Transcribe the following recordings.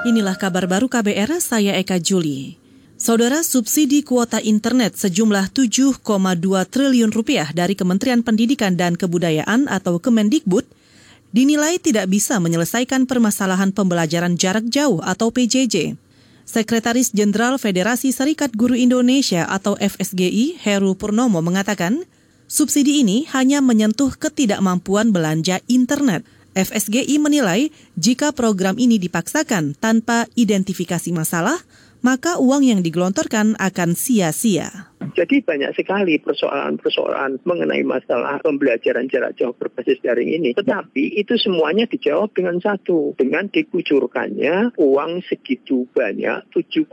Inilah kabar baru KBR, saya Eka Juli. Saudara subsidi kuota internet sejumlah 7,2 triliun rupiah dari Kementerian Pendidikan dan Kebudayaan atau Kemendikbud dinilai tidak bisa menyelesaikan permasalahan pembelajaran jarak jauh atau PJJ. Sekretaris Jenderal Federasi Serikat Guru Indonesia atau FSGI, Heru Purnomo mengatakan, subsidi ini hanya menyentuh ketidakmampuan belanja internet – FSGI menilai jika program ini dipaksakan tanpa identifikasi masalah, maka uang yang digelontorkan akan sia-sia. Jadi banyak sekali persoalan-persoalan mengenai masalah pembelajaran jarak jauh berbasis daring ini. Tetapi itu semuanya dijawab dengan satu. Dengan dikucurkannya uang segitu banyak, 7,2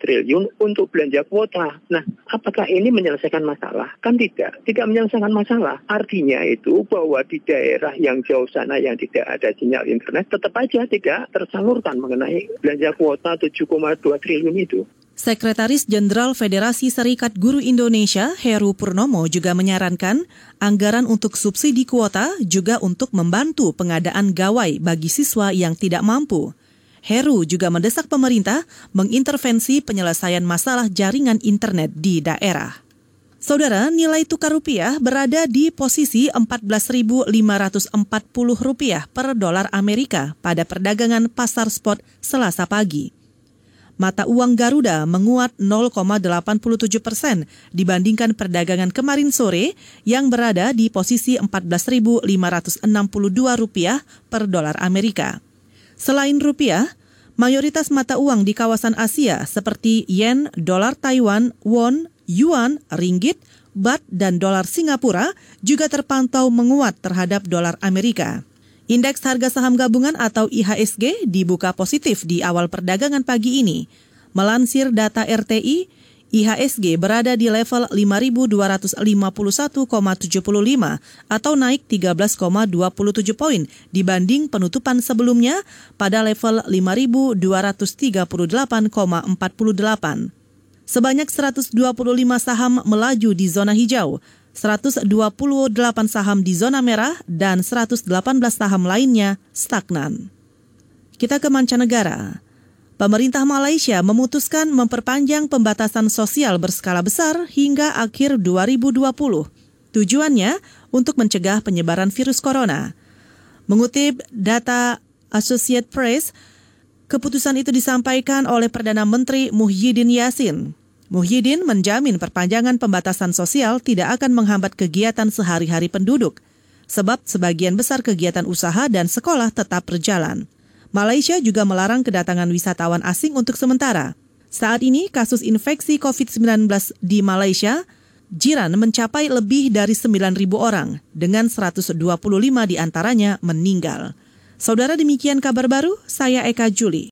triliun untuk belanja kuota. Nah, apakah ini menyelesaikan masalah? Kan tidak. Tidak menyelesaikan masalah. Artinya itu bahwa di daerah yang jauh sana yang tidak ada sinyal internet, tetap aja tidak tersalurkan mengenai belanja kuota 7,2 triliun itu. Sekretaris Jenderal Federasi Serikat Guru Indonesia, Heru Purnomo, juga menyarankan anggaran untuk subsidi kuota juga untuk membantu pengadaan gawai bagi siswa yang tidak mampu. Heru juga mendesak pemerintah mengintervensi penyelesaian masalah jaringan internet di daerah. Saudara, nilai tukar rupiah berada di posisi 14.540 rupiah per dolar Amerika pada perdagangan pasar spot Selasa pagi mata uang Garuda menguat 0,87 persen dibandingkan perdagangan kemarin sore yang berada di posisi 14.562 rupiah per dolar Amerika. Selain rupiah, mayoritas mata uang di kawasan Asia seperti yen, dolar Taiwan, won, yuan, ringgit, bat, dan dolar Singapura juga terpantau menguat terhadap dolar Amerika. Indeks harga saham gabungan atau IHSG dibuka positif di awal perdagangan pagi ini. Melansir data RTI, IHSG berada di level 5.251,75 atau naik 13,27 poin dibanding penutupan sebelumnya pada level 5.238,48. Sebanyak 125 saham melaju di zona hijau, 128 saham di zona merah, dan 118 saham lainnya stagnan. Kita ke mancanegara. Pemerintah Malaysia memutuskan memperpanjang pembatasan sosial berskala besar hingga akhir 2020. Tujuannya untuk mencegah penyebaran virus corona. Mengutip data Associate Press, keputusan itu disampaikan oleh Perdana Menteri Muhyiddin Yassin. Muhyiddin menjamin perpanjangan pembatasan sosial tidak akan menghambat kegiatan sehari-hari penduduk, sebab sebagian besar kegiatan usaha dan sekolah tetap berjalan. Malaysia juga melarang kedatangan wisatawan asing untuk sementara. Saat ini kasus infeksi COVID-19 di Malaysia jiran mencapai lebih dari 9.000 orang, dengan 125 di antaranya meninggal. Saudara demikian kabar baru, saya Eka Juli.